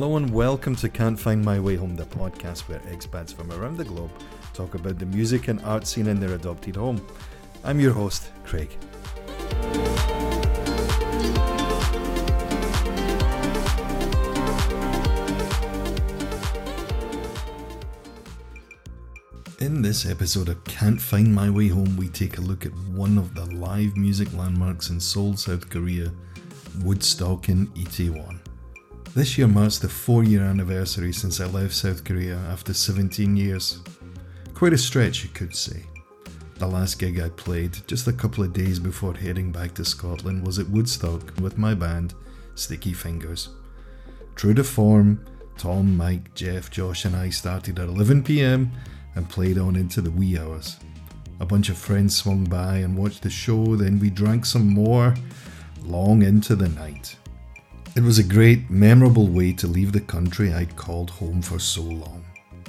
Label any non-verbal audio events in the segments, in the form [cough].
Hello and welcome to Can't Find My Way Home, the podcast where expats from around the globe talk about the music and art scene in their adopted home. I'm your host, Craig. In this episode of Can't Find My Way Home, we take a look at one of the live music landmarks in Seoul, South Korea, Woodstock in Itaewon. This year marks the four year anniversary since I left South Korea after 17 years. Quite a stretch, you could say. The last gig I played, just a couple of days before heading back to Scotland, was at Woodstock with my band, Sticky Fingers. True to form, Tom, Mike, Jeff, Josh, and I started at 11pm and played on into the wee hours. A bunch of friends swung by and watched the show, then we drank some more long into the night. It was a great, memorable way to leave the country I'd called home for so long.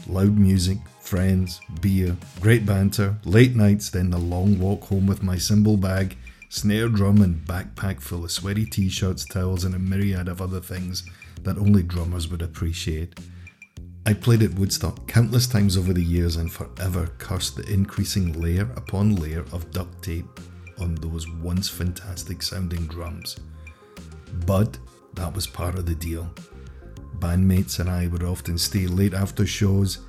Loud music, friends, beer, great banter, late nights, then the long walk home with my cymbal bag, snare drum, and backpack full of sweaty t shirts, towels, and a myriad of other things that only drummers would appreciate. I played at Woodstock countless times over the years and forever cursed the increasing layer upon layer of duct tape on those once fantastic sounding drums. But that was part of the deal. Bandmates and I would often stay late after shows,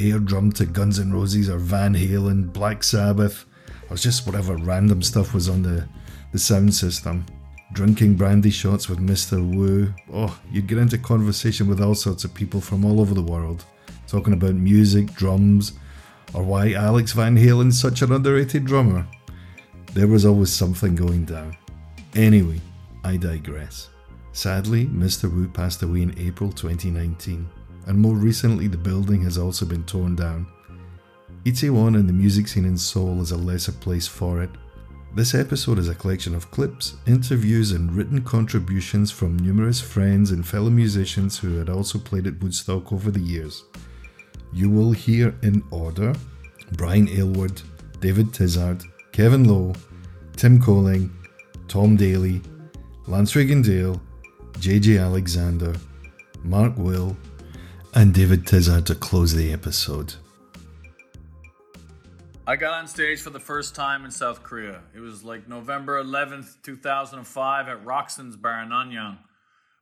air drum to Guns N' Roses or Van Halen, Black Sabbath, or just whatever random stuff was on the, the sound system drinking brandy shots with Mr. Wu. Oh, you'd get into conversation with all sorts of people from all over the world, talking about music, drums, or why Alex Van Halen's such an underrated drummer. There was always something going down. Anyway, I digress. Sadly, Mr. Wu passed away in April 2019, and more recently, the building has also been torn down. Itaewon and the music scene in Seoul is a lesser place for it, this episode is a collection of clips, interviews, and written contributions from numerous friends and fellow musicians who had also played at Woodstock over the years. You will hear in order Brian Aylward, David Tizard, Kevin Lowe, Tim Colling, Tom Daly, Lance Riggindale, JJ Alexander, Mark Will, and David Tizard to close the episode. I got on stage for the first time in South Korea. It was like November 11th, 2005 at Roxanne's Bar in Anyang.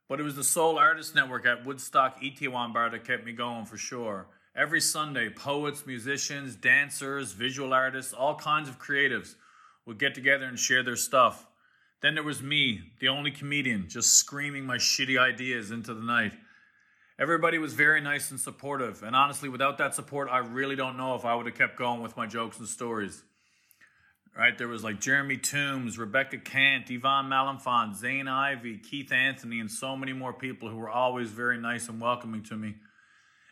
But it was the Seoul Artist Network at Woodstock Itaewon Bar that kept me going for sure. Every Sunday, poets, musicians, dancers, visual artists, all kinds of creatives would get together and share their stuff. Then there was me, the only comedian, just screaming my shitty ideas into the night. Everybody was very nice and supportive. And honestly, without that support, I really don't know if I would have kept going with my jokes and stories. Right? There was like Jeremy Toombs, Rebecca Kant, Yvonne Malenfant, Zane Ivy, Keith Anthony, and so many more people who were always very nice and welcoming to me.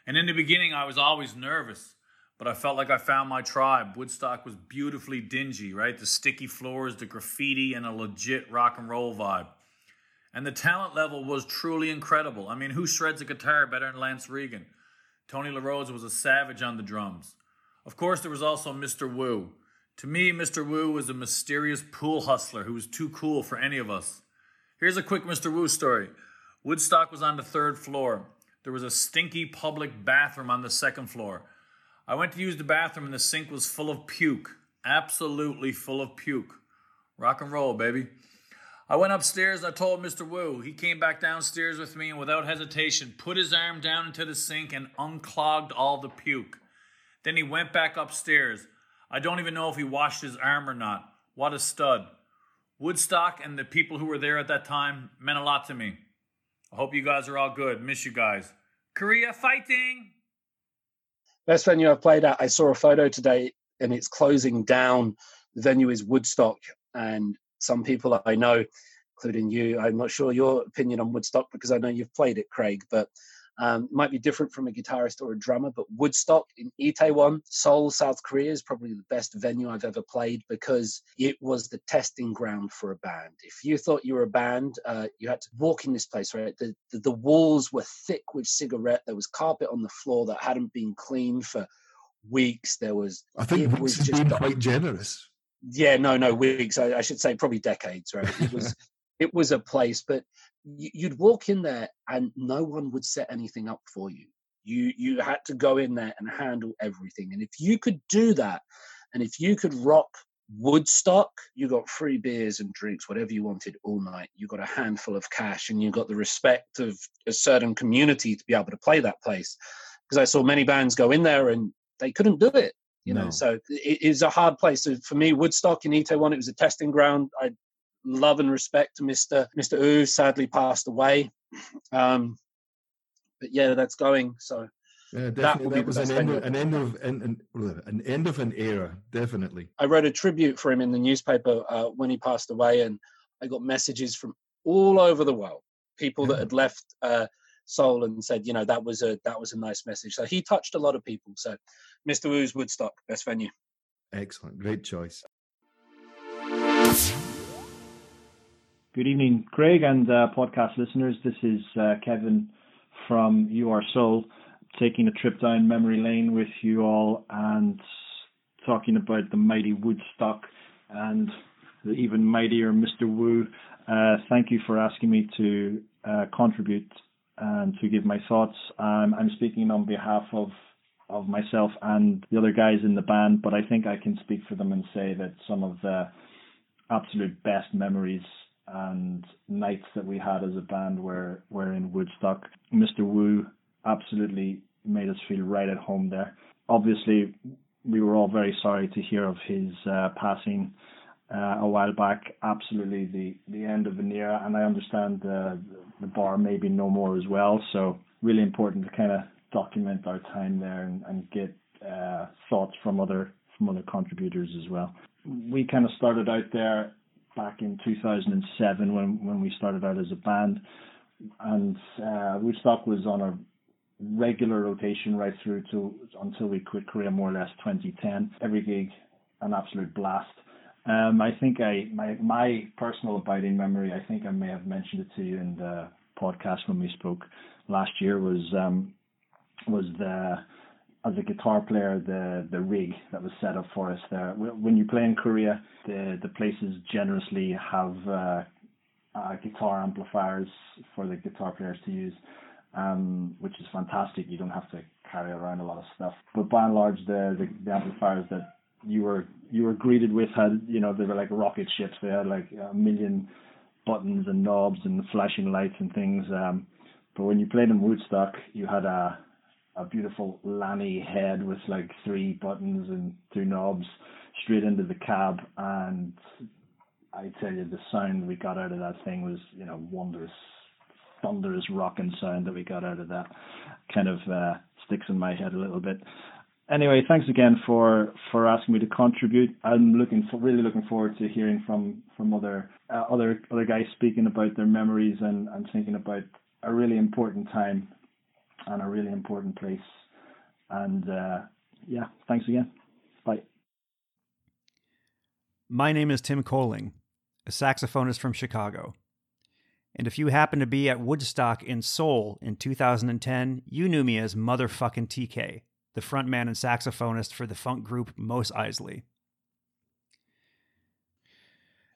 And in the beginning, I was always nervous, but I felt like I found my tribe. Woodstock was beautifully dingy, right? The sticky floors, the graffiti, and a legit rock and roll vibe. And the talent level was truly incredible. I mean, who shreds a guitar better than Lance Regan? Tony LaRose was a savage on the drums. Of course, there was also Mr. Wu. To me, Mr. Wu was a mysterious pool hustler who was too cool for any of us. Here's a quick Mr. Wu story Woodstock was on the third floor. There was a stinky public bathroom on the second floor. I went to use the bathroom and the sink was full of puke. Absolutely full of puke. Rock and roll, baby. I went upstairs and I told Mr. Wu. He came back downstairs with me and without hesitation put his arm down into the sink and unclogged all the puke. Then he went back upstairs. I don't even know if he washed his arm or not. What a stud. Woodstock and the people who were there at that time meant a lot to me. I hope you guys are all good. Miss you guys. Korea fighting! Best venue I've played at, I saw a photo today and it's closing down. The venue is Woodstock and some people I know, including you, I'm not sure your opinion on Woodstock because I know you've played it, Craig, but um, might be different from a guitarist or a drummer. But Woodstock in Itaewon, Seoul, South Korea is probably the best venue I've ever played because it was the testing ground for a band. If you thought you were a band, uh, you had to walk in this place, right? The, the, the walls were thick with cigarette. There was carpet on the floor that hadn't been cleaned for weeks. There was. I think it was just quite generous yeah, no, no, weeks. I, I, should say probably decades, right? It was [laughs] it was a place, but you'd walk in there and no one would set anything up for you. You you had to go in there and handle everything. And if you could do that, and if you could rock Woodstock, you got free beers and drinks, whatever you wanted all night. You got a handful of cash and you got the respect of a certain community to be able to play that place. Because I saw many bands go in there and they couldn't do it. You no. know, so it is a hard place. So for me, Woodstock in One, it was a testing ground. I love and respect to Mr. Mr. Wu, sadly passed away. Um, but yeah, that's going. So yeah, definitely. That, that was an end, of, an end of an, an, end of an era. Definitely. I wrote a tribute for him in the newspaper uh, when he passed away, and I got messages from all over the world, people yeah. that had left uh, Seoul and said, you know, that was a that was a nice message. So he touched a lot of people. So, Mr. Wu's Woodstock, best venue. Excellent, great choice. Good evening, Craig and uh, podcast listeners. This is uh, Kevin from You Are Soul, taking a trip down memory lane with you all and talking about the mighty Woodstock and the even mightier Mr. Wu. Uh, thank you for asking me to uh, contribute and to give my thoughts. Um, I'm speaking on behalf of of myself and the other guys in the band, but I think I can speak for them and say that some of the absolute best memories and nights that we had as a band were were in Woodstock. Mr. Wu absolutely made us feel right at home there. Obviously, we were all very sorry to hear of his uh, passing uh, a while back. Absolutely, the the end of an era, and I understand uh, the bar maybe no more as well. So really important to kind of document our time there and, and get uh, thoughts from other from other contributors as well. We kind of started out there back in 2007 when when we started out as a band, and uh, Woodstock was on a regular rotation right through to until we quit Korea more or less 2010. Every gig, an absolute blast. Um, I think I my my personal abiding memory. I think I may have mentioned it to you in the podcast when we spoke last year. Was um, was the as a guitar player, the the rig that was set up for us there. When you play in Korea, the the places generously have uh, uh, guitar amplifiers for the guitar players to use, um, which is fantastic. You don't have to carry around a lot of stuff. But by and large, the the, the amplifiers that you were you were greeted with had you know they were like rocket ships. They had like a million buttons and knobs and flashing lights and things. Um, but when you played in Woodstock, you had a a beautiful Laney head with like three buttons and two knobs straight into the cab and I tell you the sound we got out of that thing was, you know, wondrous thunderous rocking sound that we got out of that kind of uh, sticks in my head a little bit. Anyway, thanks again for for asking me to contribute. I'm looking for really looking forward to hearing from from other uh, other other guys speaking about their memories and and thinking about a really important time and a really important place. And uh, yeah, thanks again. Bye. My name is Tim Koling, a saxophonist from Chicago. And if you happen to be at Woodstock in Seoul in 2010, you knew me as motherfucking TK, the frontman and saxophonist for the funk group Mos Eisley.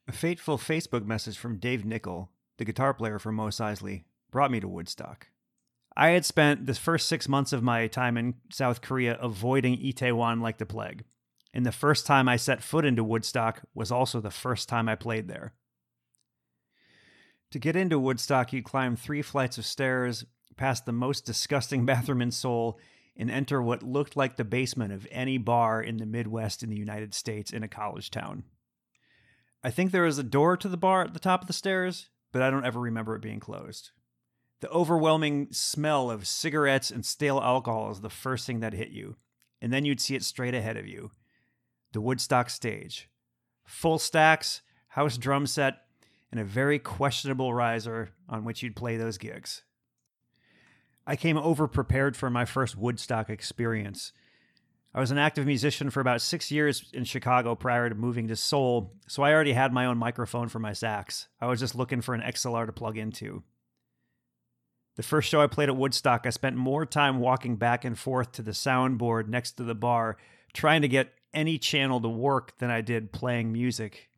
A fateful Facebook message from Dave Nickel, the guitar player for Mos Eisley, brought me to Woodstock. I had spent the first six months of my time in South Korea avoiding Itaewon like the plague. And the first time I set foot into Woodstock was also the first time I played there. To get into Woodstock, you climb three flights of stairs, past the most disgusting [laughs] bathroom in Seoul, and enter what looked like the basement of any bar in the Midwest in the United States in a college town. I think there is a door to the bar at the top of the stairs, but I don't ever remember it being closed. The overwhelming smell of cigarettes and stale alcohol is the first thing that hit you, and then you'd see it straight ahead of you. The Woodstock stage. Full stacks, house drum set, and a very questionable riser on which you'd play those gigs. I came over prepared for my first Woodstock experience. I was an active musician for about six years in Chicago prior to moving to Seoul, so I already had my own microphone for my sax. I was just looking for an XLR to plug into. The first show I played at Woodstock, I spent more time walking back and forth to the soundboard next to the bar, trying to get any channel to work than I did playing music.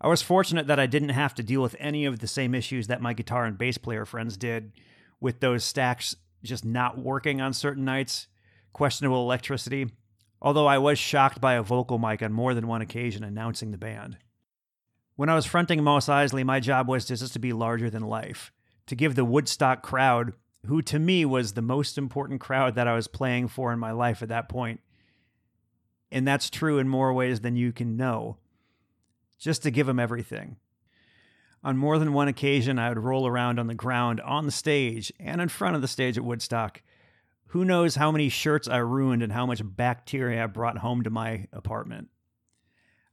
I was fortunate that I didn't have to deal with any of the same issues that my guitar and bass player friends did, with those stacks just not working on certain nights, questionable electricity, although I was shocked by a vocal mic on more than one occasion announcing the band. When I was fronting Mos Eisley, my job was just to be larger than life, to give the Woodstock crowd, who to me was the most important crowd that I was playing for in my life at that point, and that's true in more ways than you can know, just to give them everything. On more than one occasion, I would roll around on the ground on the stage and in front of the stage at Woodstock. Who knows how many shirts I ruined and how much bacteria I brought home to my apartment.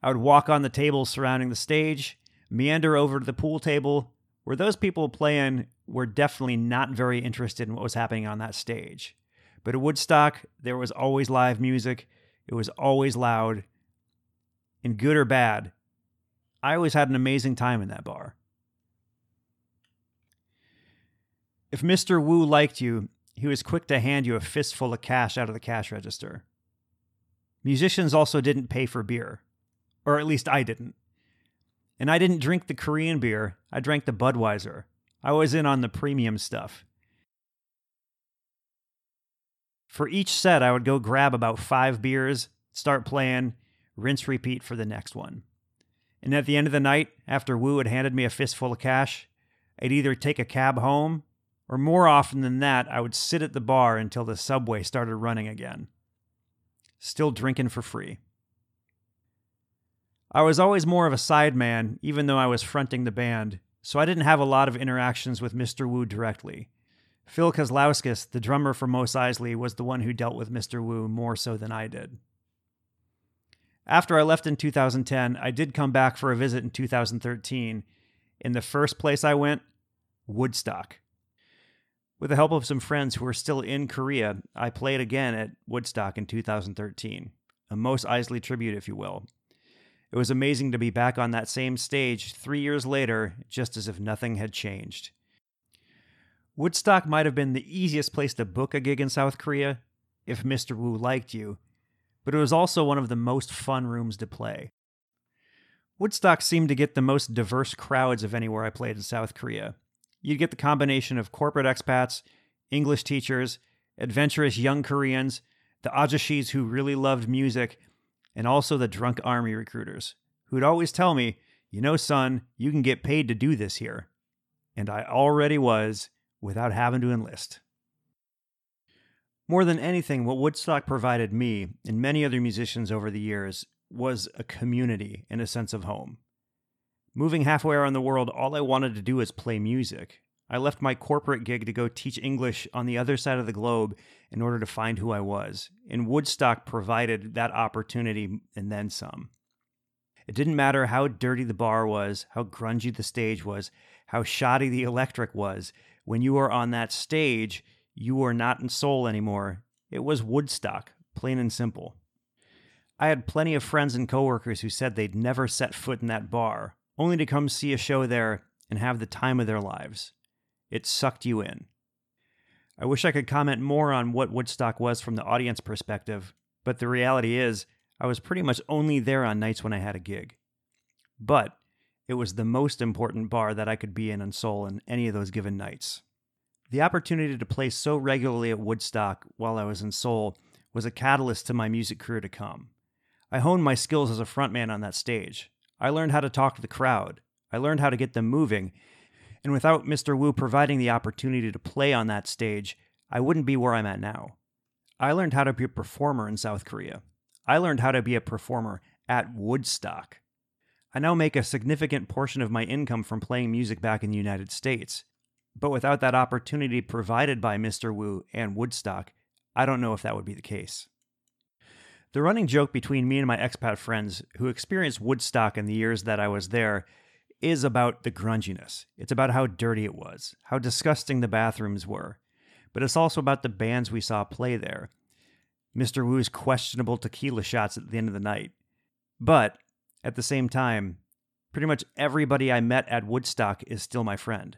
I would walk on the tables surrounding the stage, meander over to the pool table, where those people playing were definitely not very interested in what was happening on that stage. But at Woodstock, there was always live music, it was always loud, and good or bad, I always had an amazing time in that bar. If Mr. Wu liked you, he was quick to hand you a fistful of cash out of the cash register. Musicians also didn't pay for beer, or at least I didn't. And I didn't drink the Korean beer, I drank the Budweiser. I was in on the premium stuff. For each set, I would go grab about five beers, start playing, rinse repeat for the next one. And at the end of the night, after Wu had handed me a fistful of cash, I'd either take a cab home, or more often than that, I would sit at the bar until the subway started running again. Still drinking for free. I was always more of a sideman, even though I was fronting the band, so I didn't have a lot of interactions with Mr. Wu directly. Phil Kozlauskas, the drummer for Mos Eisley, was the one who dealt with Mr. Wu more so than I did. After I left in 2010, I did come back for a visit in 2013. In the first place I went, Woodstock. With the help of some friends who were still in Korea, I played again at Woodstock in 2013, a Mos Eisley tribute, if you will. It was amazing to be back on that same stage three years later, just as if nothing had changed. Woodstock might have been the easiest place to book a gig in South Korea if Mr. Wu liked you, but it was also one of the most fun rooms to play. Woodstock seemed to get the most diverse crowds of anywhere I played in South Korea. You'd get the combination of corporate expats, English teachers, adventurous young Koreans, the ajashis who really loved music, and also the drunk army recruiters, who'd always tell me, you know, son, you can get paid to do this here. And I already was without having to enlist. More than anything, what Woodstock provided me and many other musicians over the years was a community and a sense of home. Moving halfway around the world, all I wanted to do was play music. I left my corporate gig to go teach English on the other side of the globe in order to find who I was, and Woodstock provided that opportunity and then some. It didn't matter how dirty the bar was, how grungy the stage was, how shoddy the electric was, when you are on that stage, you are not in Seoul anymore. It was Woodstock, plain and simple. I had plenty of friends and coworkers who said they'd never set foot in that bar, only to come see a show there and have the time of their lives. It sucked you in. I wish I could comment more on what Woodstock was from the audience perspective, but the reality is, I was pretty much only there on nights when I had a gig. But it was the most important bar that I could be in in Seoul in any of those given nights. The opportunity to play so regularly at Woodstock while I was in Seoul was a catalyst to my music career to come. I honed my skills as a frontman on that stage. I learned how to talk to the crowd. I learned how to get them moving. And without Mr. Wu providing the opportunity to play on that stage, I wouldn't be where I'm at now. I learned how to be a performer in South Korea. I learned how to be a performer at Woodstock. I now make a significant portion of my income from playing music back in the United States. But without that opportunity provided by Mr. Wu and Woodstock, I don't know if that would be the case. The running joke between me and my expat friends who experienced Woodstock in the years that I was there is about the grunginess. It's about how dirty it was, how disgusting the bathrooms were. But it's also about the bands we saw play there. Mr. Wu's questionable tequila shots at the end of the night. But at the same time, pretty much everybody I met at Woodstock is still my friend.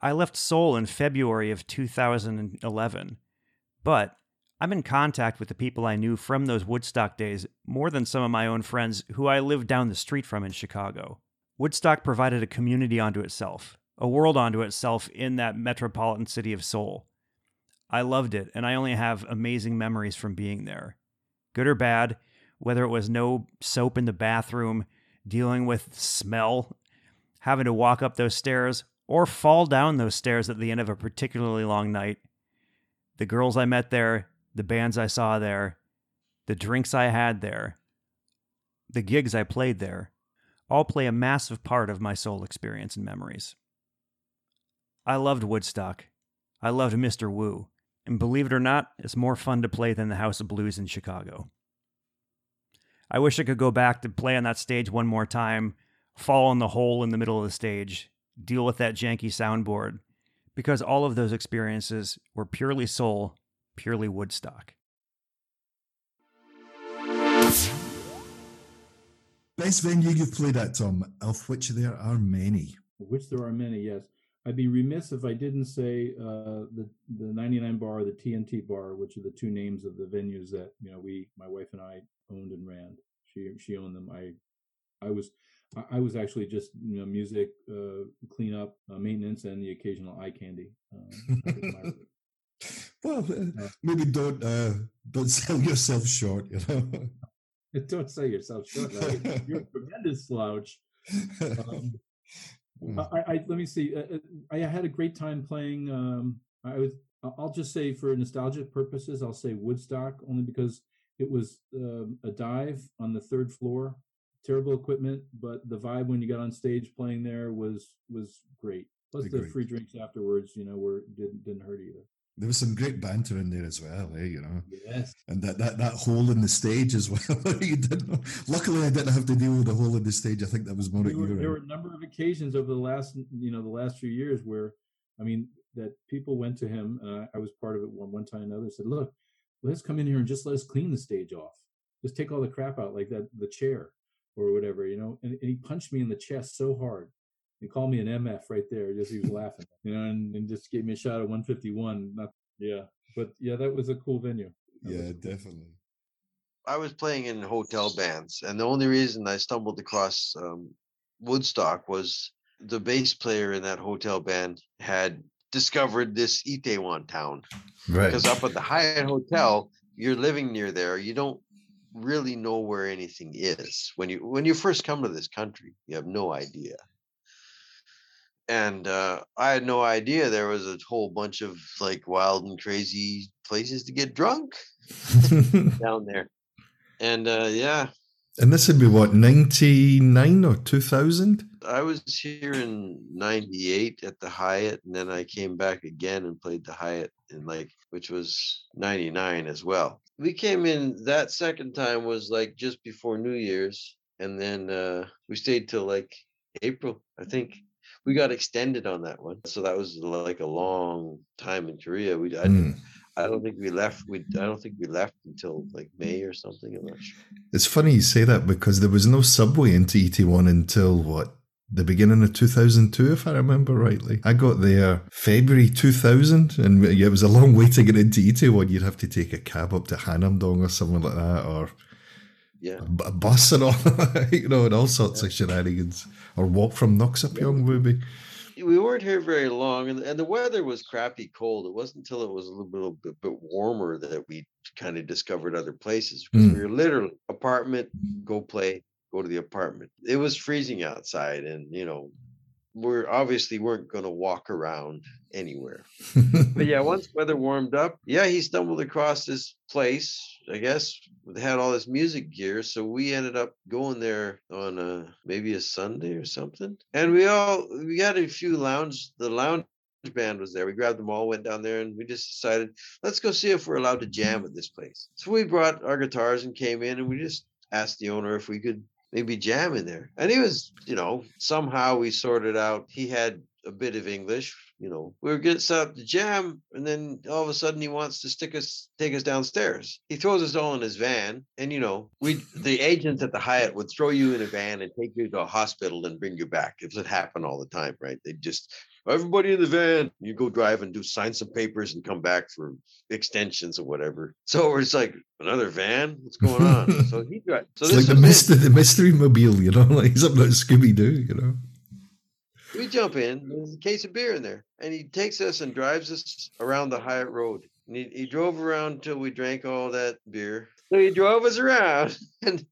I left Seoul in February of 2011, but I'm in contact with the people I knew from those Woodstock days more than some of my own friends who I lived down the street from in Chicago. Woodstock provided a community unto itself, a world unto itself in that metropolitan city of Seoul. I loved it, and I only have amazing memories from being there. Good or bad, whether it was no soap in the bathroom, dealing with smell, having to walk up those stairs, or fall down those stairs at the end of a particularly long night. The girls I met there, the bands I saw there, the drinks I had there, the gigs I played there, all play a massive part of my Seoul experience and memories. I loved Woodstock. I loved Mr. Wu. And believe it or not, it's more fun to play than the House of Blues in Chicago. I wish I could go back to play on that stage one more time, fall in the hole in the middle of the stage, deal with that janky soundboard, because all of those experiences were purely soul, purely Woodstock. Best venue you've played at, Tom, of which there are many. Which there are many, yes. I'd be remiss if I didn't say uh, the the 99 bar, the TNT bar, which are the two names of the venues that you know we, my wife and I, owned and ran. She she owned them. I I was I was actually just you know music, uh, cleanup, uh, maintenance, and the occasional eye candy. [laughs] Uh, well, uh, maybe don't uh, don't [laughs] sell yourself short. You know. Don't say yourself short. Right? [laughs] You're a tremendous slouch. Um, Mm. I, I, let me see. Uh, uh, I had a great time playing. Um, I was. I'll just say for nostalgic purposes, I'll say Woodstock only because it was um, a dive on the third floor. Terrible equipment, but the vibe when you got on stage playing there was was great. Plus the free drinks afterwards, you know, were didn't didn't hurt either there was some great banter in there as well, eh? You know, yes, and that that that hole in the stage as [laughs] well. didn't. Luckily, I didn't have to deal with the hole in the stage. I think that was more. There, were, there were a number of occasions over the last, you know, the last few years where, I mean, that people went to him, and I, I was part of it one one time. Another said, "Look, let's come in here and just let us clean the stage off. Just take all the crap out, like that, the chair or whatever, you know." And, and he punched me in the chest so hard he called me an MF right there. Just he was laughing, you know, and, and, just gave me a shot at 151. Not yeah, but yeah, that was a cool venue. That yeah, cool. definitely. I was playing in hotel bands, and the only reason I stumbled across um, Woodstock was the bass player in that hotel band had discovered this Itaewon town. Right. Because up at the Hyatt Hotel, you're living near there. You don't really know where anything is when you when you first come to this country. You have no idea and uh, I had no idea there was a whole bunch of like wild and crazy places to get drunk [laughs] down there. And uh, yeah. And this would be what, 99 or 2000? I was here in 98 at the Hyatt, and then I came back again and played the Hyatt in like, which was 99 as well. We came in that second time was like just before New Year's, and then uh, we stayed till like April, I think we got extended on that one. So that was like a long time in Korea. We I, mm. I don't think we left. We I don't think we left until like May or something. I'm not sure. It's funny you say that because there was no subway into Itaewon until what the beginning of 2002, if I remember rightly. I got there February 2000, and it was a long [laughs] way to get into Itaewon. You'd have to take a cab up to Hannamdong or something like that, or yeah, a, bus and all, [laughs] you know, and all sorts yeah. of shenanigans or walk from Noksapyeong, maybe. We weren't here very long, and, and the weather was crappy cold. It wasn't until it was a little bit, bit, bit warmer that we kind of discovered other places because mm. we were literally apartment, go play, go to the apartment. It was freezing outside, and you know, we're obviously weren't going to walk around anywhere. [laughs] but yeah, once weather warmed up, yeah, he stumbled across this place. I guess they had all this music gear, so we ended up going there on a maybe a Sunday or something. And we all we had a few lounge. The lounge band was there. We grabbed them all, went down there, and we just decided let's go see if we're allowed to jam mm-hmm. at this place. So we brought our guitars and came in, and we just asked the owner if we could maybe jam in there. And he was, you know, somehow we sorted out. He had a bit of English. You know, we were getting set up to jam, and then all of a sudden he wants to stick us, take us downstairs. He throws us all in his van, and you know, we the agents at the Hyatt would throw you in a van and take you to a hospital and bring you back. If it would happen all the time, right? They just everybody in the van. You go drive and do sign some papers and come back for extensions or whatever. So it's like another van. What's [laughs] going on? so he got. So it's like the mystery, the mystery mobile. You know, [laughs] like something like Scooby Doo. You know. We jump in. There's a case of beer in there, and he takes us and drives us around the Hyatt Road. And he, he drove around until we drank all that beer. So he drove us around [laughs] and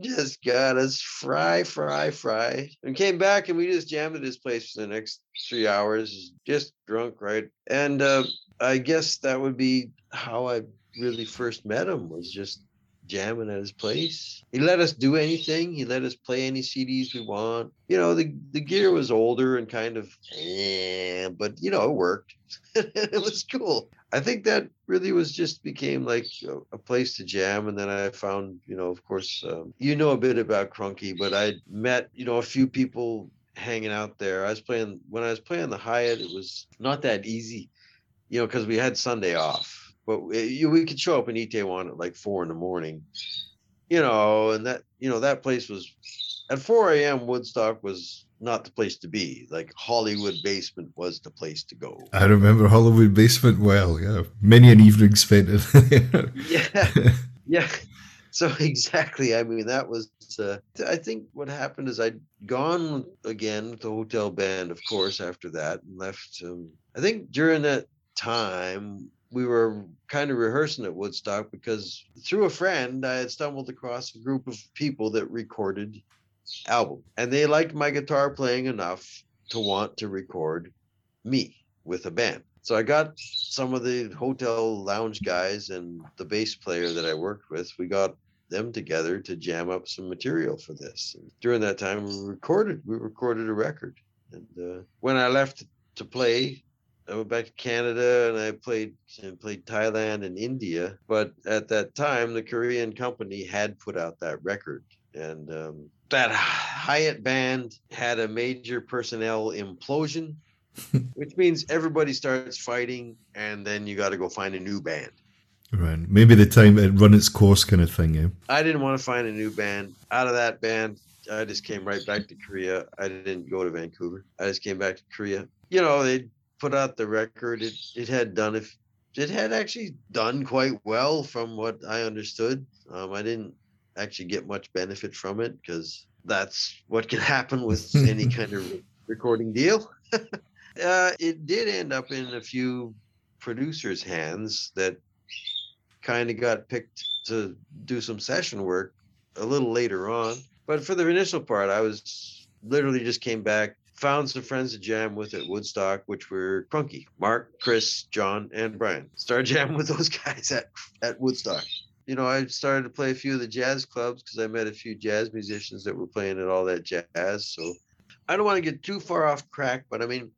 just got us fry, fry, fry. And came back and we just jammed at his place for the next three hours, just drunk, right? And uh, I guess that would be how I really first met him was just jamming at his place. He let us do anything. He let us play any CDs we want. You know, the the gear was older and kind of, eh, but you know, it worked. [laughs] it was cool. I think that really was just became like a, a, place to jam. And then I found, you know, of course, um, you know a bit about Crunky, but I met, you know, a few people hanging out there. I was playing when I was playing the Hyatt. It was not that easy, you know, because we had Sunday off but you, we could show up in Itaewon at like four in the morning, you know, and that you know that place was at 4 a.m. Woodstock was not the place to be. Like Hollywood Basement was the place to go. I remember Hollywood Basement well. Yeah, many an evening spent it. [laughs] yeah, yeah. So [laughs] exactly. I mean, that was. Uh, I think what happened is I'd gone again with the hotel band, of course, after that, and left. Um, I think during that time we were kind of rehearsing at Woodstock because through a friend I had stumbled across a group of people that recorded album and they liked my guitar playing enough to want to record me with a band. So I got some of the hotel lounge guys and the bass player that I worked with. We got them together to jam up some material for this. And during that time, we recorded. We recorded a record. And uh, when I left to play, I went back to Canada and I played and played Thailand and India. But at that time, the Korean company had put out that record, and um, that Hyatt band had a major personnel implosion, [laughs] which means everybody starts fighting, and then you got to go find a new band. Right. Maybe the time it run its course, kind of thing. Yeah. I didn't want to find a new band. Out of that band, I just came right back to Korea. I didn't go to Vancouver. I just came back to Korea. You know, they put out the record, it it had done if it had actually done quite well from what I understood. Um, I didn't actually get much benefit from it because that's what can [laughs] happen with any [laughs] kind of recording deal. [laughs] uh, it did end up in a few producers' hands that kind of got picked to do some session work a little later on. But for the initial part, I was literally just came back found some friends to jam with at Woodstock, which were Crunky, Mark, Chris, John, and Brian. Started [laughs] jamming with those guys at, at Woodstock. You know, I started to play a few of the jazz clubs because I met a few jazz musicians that were playing at all that jazz. So I don't want to get too far off crack, but I mean,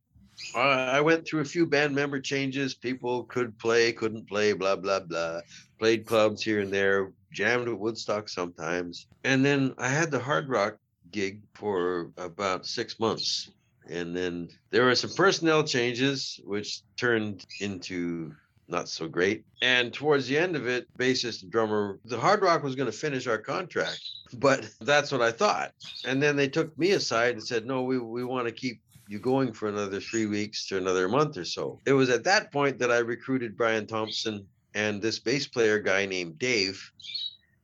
I went through a few band member changes. People could play, couldn't play, blah, blah, blah. Played clubs here and there, jammed at Woodstock sometimes. And then I had the hard rock gig for about six months. And then there were some personnel changes, which turned into not so great. And towards the end of it, bassist and drummer, the hard rock was going to finish our contract. But that's what I thought. And then they took me aside and said, no, we, we want to keep you going for another three weeks to another month or so. It was at that point that I recruited Brian Thompson and this bass player guy named Dave,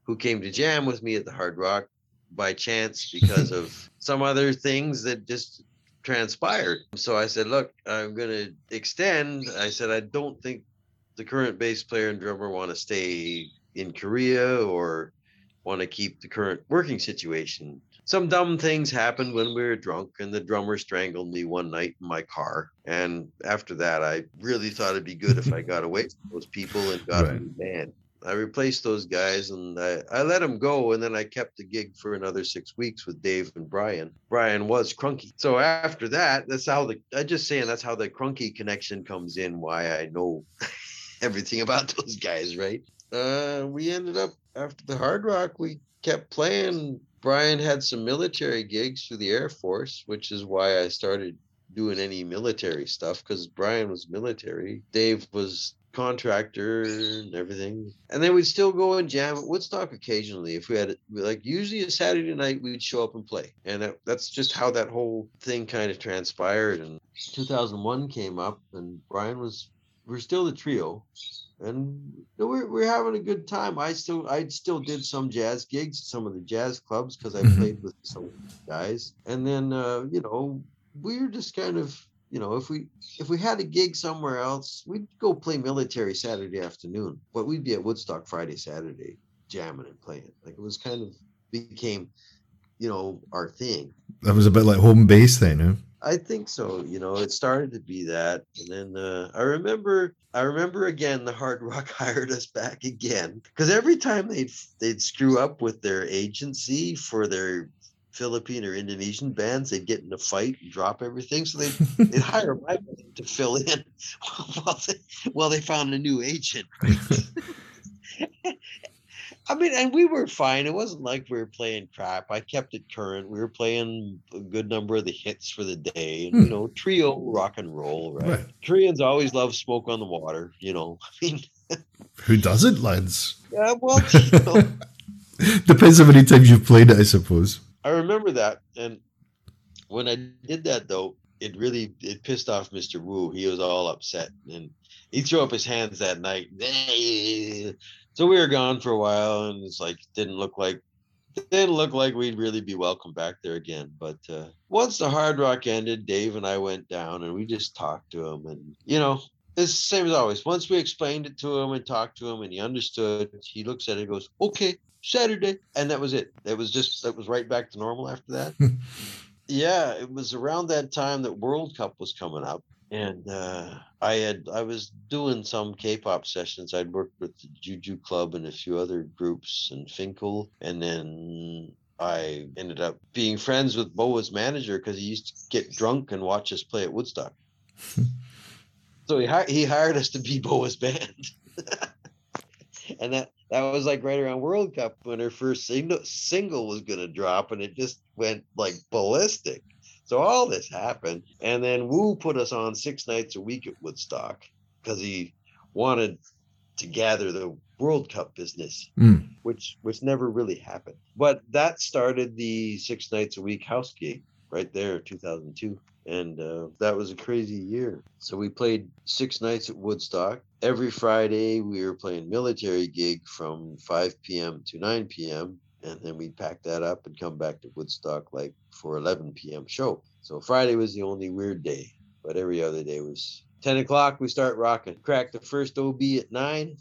who came to jam with me at the Hard Rock by chance [laughs] because of some other things that just transpired. So I said, look, I'm going to extend. I said, I don't think the current bass player and drummer want to stay in Korea or want to keep the current working situation. Some dumb things happened when we were drunk, and the drummer strangled me one night in my car. And after that, I really thought it'd be good if I [laughs] got away from those people and got right. a new band. I replaced those guys and I, I let them go. And then I kept the gig for another six weeks with Dave and Brian. Brian was Crunky. So after that, that's how the, I'm just saying that's how the Crunky connection comes in, why I know [laughs] everything about those guys, right? Uh, we ended up after the Hard Rock, we kept playing. Brian had some military gigs through the Air Force, which is why I started doing any military stuff because Brian was military. Dave was contractor and everything. And then we'd still go and jam at Woodstock occasionally. If we had like usually a Saturday night, we'd show up and play. And that, that's just how that whole thing kind of transpired. And 2001 came up, and Brian was we're still the trio, and we're we're having a good time. I still I still did some jazz gigs, some of the jazz clubs because I mm-hmm. played with some guys, and then uh, you know we were just kind of you know, if we if we had a gig somewhere else, we'd go play military Saturday afternoon, but we'd be at Woodstock Friday, Saturday, jamming and playing. Like it was kind of became, you know, our thing. That was a bit like home base then, huh? I think so. You know, it started to be that, and then uh, I remember, I remember again, the Hard Rock [laughs] hired us back again because every time they'd they'd screw up with their agency for their Philippine or Indonesian bands, they'd get in a fight and drop everything. So they'd, [laughs] they'd hire my band to fill in [laughs] while they, while they found a new agent. [laughs] I mean, and we were fine. It wasn't like we were playing crap. I kept it current. We were playing a good number of the hits for the day. And, hmm. You know, trio rock and roll, right? right? Koreans always love smoke on the water. You know, I mean, who doesn't, lads? Yeah, well, you know. depends how many times you've played it, I suppose. I remember that, and when I did that though, it really it pissed off Mr. Wu. He was all upset, and he threw up his hands that night. So we were gone for a while, and it's like didn't look like didn't look like we'd really be welcome back there again. But uh, once the hard rock ended, Dave and I went down, and we just talked to him, and you know. It's the same as always. Once we explained it to him and talked to him and he understood, he looks at it and goes, Okay, Saturday. And that was it. It was just, that was right back to normal after that. [laughs] yeah, it was around that time that World Cup was coming up. And uh, I had, I was doing some K pop sessions. I'd worked with the Juju Club and a few other groups and Fin.K.L. And then I ended up being friends with Boa's manager because he used to get drunk and watch us play at Woodstock. [laughs] so he, he hired us to be Boa's band. [laughs] and that that was like right around World Cup when her first single single was gonna drop, and it just went like ballistic. So all this happened, and then Wu put us on six nights a week at Woodstock because he wanted to gather the World Cup business, mm. which which never really happened. But that started the six nights a week house gig right there, 2002 and uh, that was a crazy year. So we played six nights at Woodstock. Every Friday we were playing military gig from 5 p.m. to 9 p.m. And then we'd pack that up and come back to Woodstock like for 11 p.m. show. So Friday was the only weird day, but every other day was 10 o'clock. We start rocking. Crack the first OB at nine.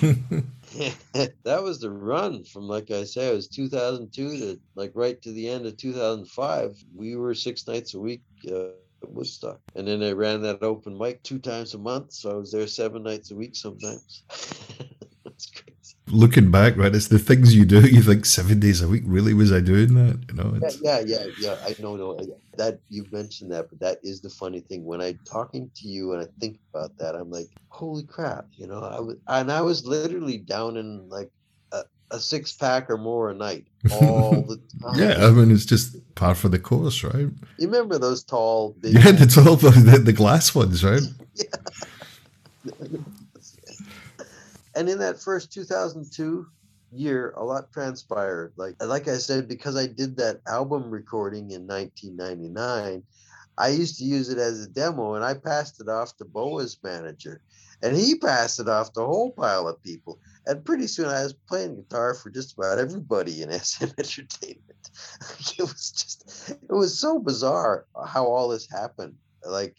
[laughs] [laughs] that was the run from like I say, it was 2002 to like right to the end of 2005. We were six nights a week uh, Woodstock, and then I ran that open mic two times a month, so I was there seven nights a week sometimes. Looking back, right, it's the things you do. [laughs] You think seven days a week. Really, was I doing that? You know? Yeah, yeah, yeah, yeah. I know, no, that you mentioned that, but that is the funny thing. When I'm talking to you and I think about that, I'm like, holy crap, you know. I was, and I was literally down in like a, a six pack or more a night [laughs] all the time. yeah, I mean, it's just par for the course, right? You remember those tall, big yeah, the tall, [laughs] the, the glass ones, right? yeah. And in that first 2002 year a lot transpired. Like like i said because i did that album recording in 1999 i used to use it as a demo and i passed it off to boa's manager and he passed it off to a whole pile of people. And pretty soon i was playing guitar for just about everybody in [laughs] sm entertainment. [laughs] It was just it was so bizarre how all this happened. Like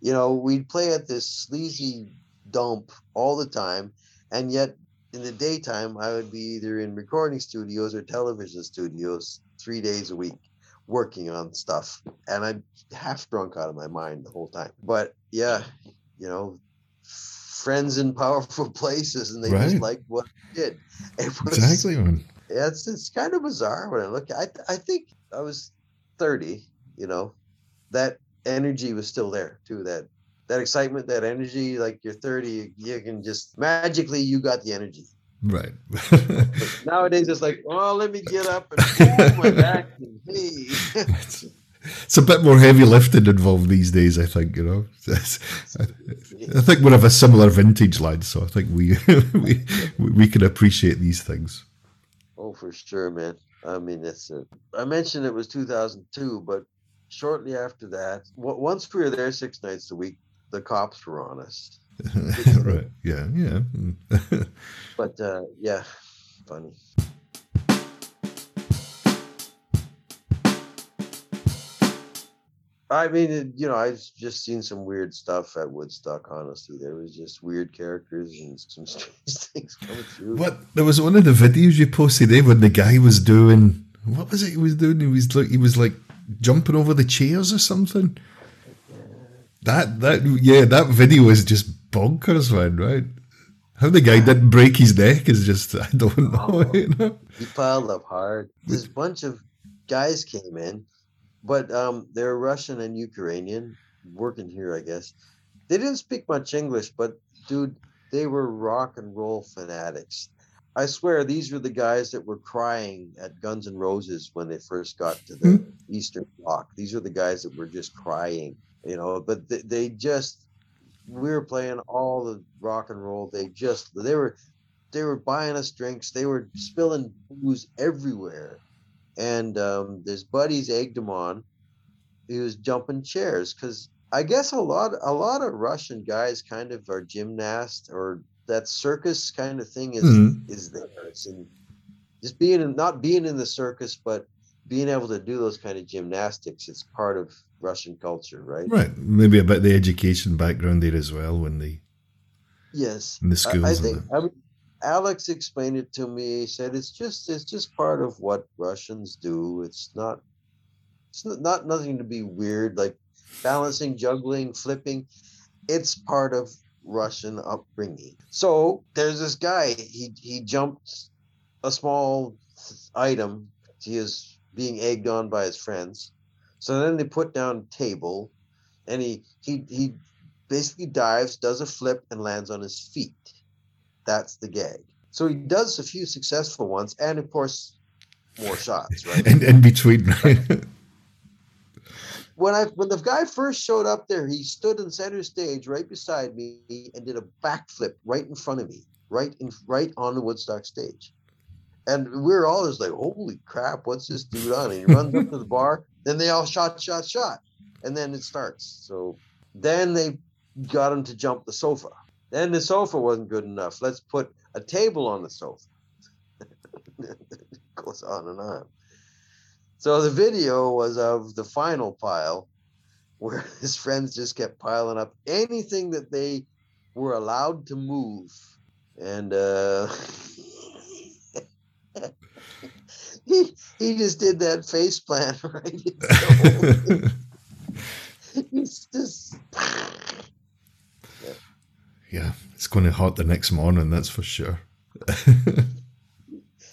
you know we'd play at this sleazy dump all the time and yet in the daytime i would be either in recording studios or television studios three days a week working on stuff and i'm half drunk out of my mind the whole time but yeah you know friends in powerful [laughs] places and they right. just liked what I did [laughs] it was, exactly man. yeah it's, it's kind of bizarre when i look i i think i was 30 you know that energy was still there too that that excitement, that energy, like you're 30, you can just magically you got the energy. Right. [laughs] nowadays it's like, oh, let me get up and my back and hey. it's, a bit more heavy lifting involved these days. I think you know. [laughs] I think we're of a similar vintage, lad. So I think [laughs] we we we can appreciate these things. Oh, for sure, man. I mean, it's. A, I mentioned it was 2002, but shortly after that, once we were there six nights a week, the cops were on us. [laughs] right. Yeah. Yeah. [laughs] but uh, yeah, funny. I mean, you know, I've just seen some weird stuff at Woodstock. Honestly, there was just weird characters and some [laughs] strange things coming through. What? There was one of the videos you posted there when the guy was doing what was it? He was doing. He was like he was like jumping over the chairs or something. That that yeah, that video is just bonkers, man. Right? How the guy didn't break his neck is just [laughs] I don't know. Oh, you know? He piled up hard. This bunch of guys came in but um, they're Russian and Ukrainian working here, I guess. They didn't speak much English, but dude, they were rock and roll fanatics. I swear these were the guys that were crying at Guns N' Roses when they first got to the mm-hmm. Eastern Bloc. These are the guys that were just crying, you know. But they, they just, we were playing all the rock and roll. They just, they were, they were buying us drinks. They were spilling booze everywhere and um, his buddies egged him on. He was jumping chairs because I guess a lot a lot of Russian guys kind of are gymnasts or that circus kind of thing is mm-hmm. is there. and just being in, not being in the circus, but being able to do those kind of gymnastics. It's part of Russian culture, right? Right. Maybe about the education background there as well when they yes in the schools. I, I think I mean, Alex explained it to me. He said it's just it's just part of what Russians do. It's not it's not nothing to be weird like balancing, juggling, flipping. It's part of Russian upbringing. So there's this guy. He he jumped a small item. He is being egged on by his friends. So then they put down table, and he he he basically dives, does a flip, and lands on his feet. That's the gag. So he does a few successful ones, and of course, more shots, right? [laughs] and in between, [laughs] right? when I when the guy first showed up there, he stood in center stage right beside me and did a backflip right in front of me, right in right on the Woodstock stage. And we are all just like, holy crap, what's this dude on? And he runs up to the bar, then they all shot, shot, shot. And then it starts. So then they got him to jump the sofa. Then the sofa wasn't good enough. Let's put a table on the sofa. [laughs] goes on and on. So the video was of the final pile where [laughs] his friends just kept piling up anything that they were allowed to move. And uh, [laughs] he [laughs] he just did that face plant [laughs] right. He's [laughs] just yeah, it's going to hurt the next morning. That's for sure.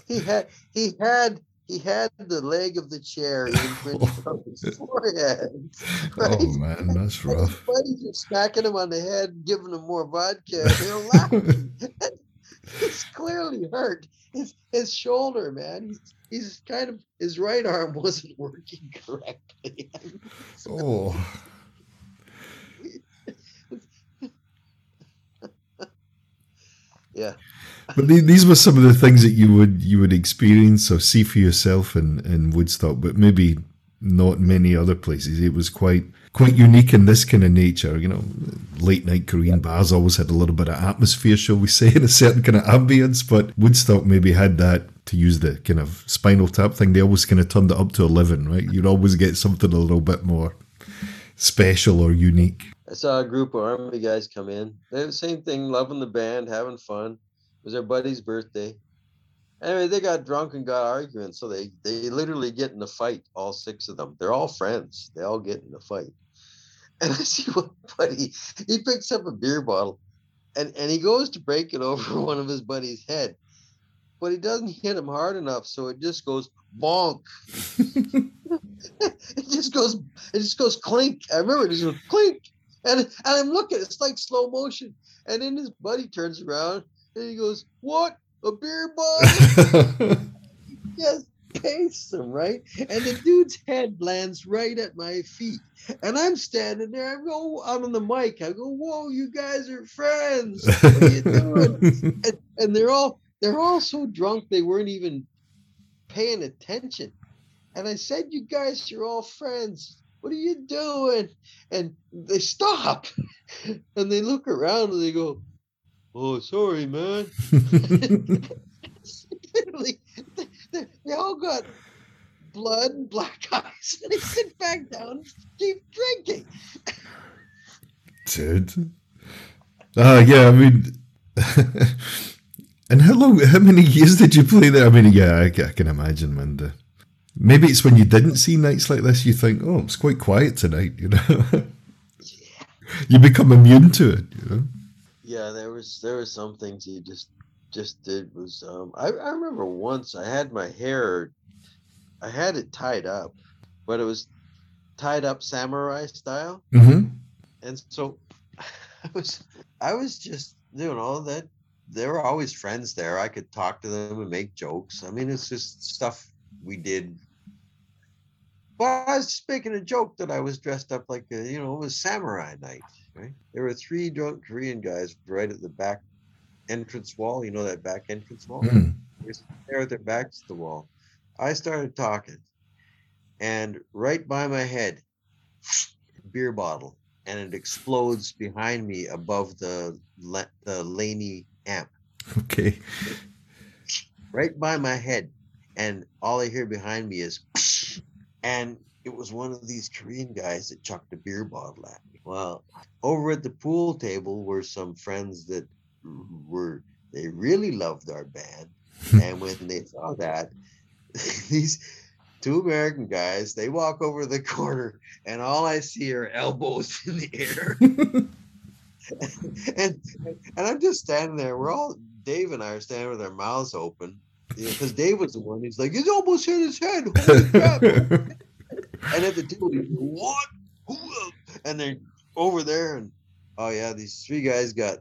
he had he had he had the leg of the chair imprinted on his forehead. Right? Oh man, that's rough. Buddies are smacking him on the head, giving him more vodka. They're laughing. He's clearly hurt. His his shoulder, man. He's he's kind of his right arm [laughs] wasn't working correctly. [laughs] oh. [laughs] yeah. But these were some of the things that you would you would experience or see for yourself in, in Woodstock, but maybe not many other places. It was quite quite unique in this kind of nature. You know, late night Korean bars always had a little bit of atmosphere, shall we say, [laughs] in a certain kind of ambience. But Woodstock maybe had that. To use the kind of Spinal Tap thing, they always kind of turned it up to eleven, right? You'd always get something a little bit more special or unique. I saw a group of army guys come in. They the same thing, loving the band, having fun. It was their buddy's birthday. Anyway, they got drunk and got arguing, so they they literally get in a fight. All six of them. They're all friends. They all get in a fight. [laughs] And I see one buddy. He picks up a beer bottle, and and he goes to break it [laughs] over one of his buddy's head, but he doesn't hit him hard enough, so it just goes bonk. [laughs] it just goes. It just goes clink. I remember it just goes clink. And, and I'm looking, it's like slow motion. And then his buddy turns around and he goes, What? A beer bottle? yes. Paste him, right? And the dude's head lands right at my feet. And I'm standing there. I go, I'm on the mic. I go, whoa, you guys are friends. What are you doing? [laughs] and, and they're all they're all so drunk they weren't even paying attention. And I said, You guys are all friends. What are you doing? And they stop [laughs] and they look around and they go, Oh, sorry, man. [laughs] they, they, they all got blood and black [laughs] eyes and they sit back down and keep drinking. Dude. Ah, uh, yeah, I mean. [laughs] and how long, how many years did you play there? I mean, yeah, I, I can imagine, man. The, maybe it's when you didn't see nights like this, you think, oh, it's quite quiet tonight, [laughs] you know? you become immune to it, you know? Yeah, there was there was some things you just just did was um I, I remember once I had my hair I had it tied up, but it was tied up samurai style. Mm-hmm. And so [laughs] I was I was just you know that there were always friends there. I could talk to them and make jokes. I mean, it's just stuff we did. But I was just making a joke that I was dressed up like a, you know, it was samurai night, right? There were three drunk Korean guys right at the back entrance wall. You know that back entrance wall? Mm. There at their backs to the wall. I started talking, and right by my head, beer bottle, and it explodes behind me above the the Laney amp. Okay. Right by my head, and all I hear behind me is, and it was one of these Korean guys that chucked a beer bottle at me. Well, over at the pool table were some friends that were they really loved our band, [laughs] and when they saw that, [laughs] these two American guys they walk over the corner, and all I see are elbows [laughs] in the air. and and I'm just standing there. We're all Dave and I are standing with our mouths open because Dave was the one. He's like, he's almost hit his head. and at the table, he's like, what? And they're over there, and oh yeah, these three guys got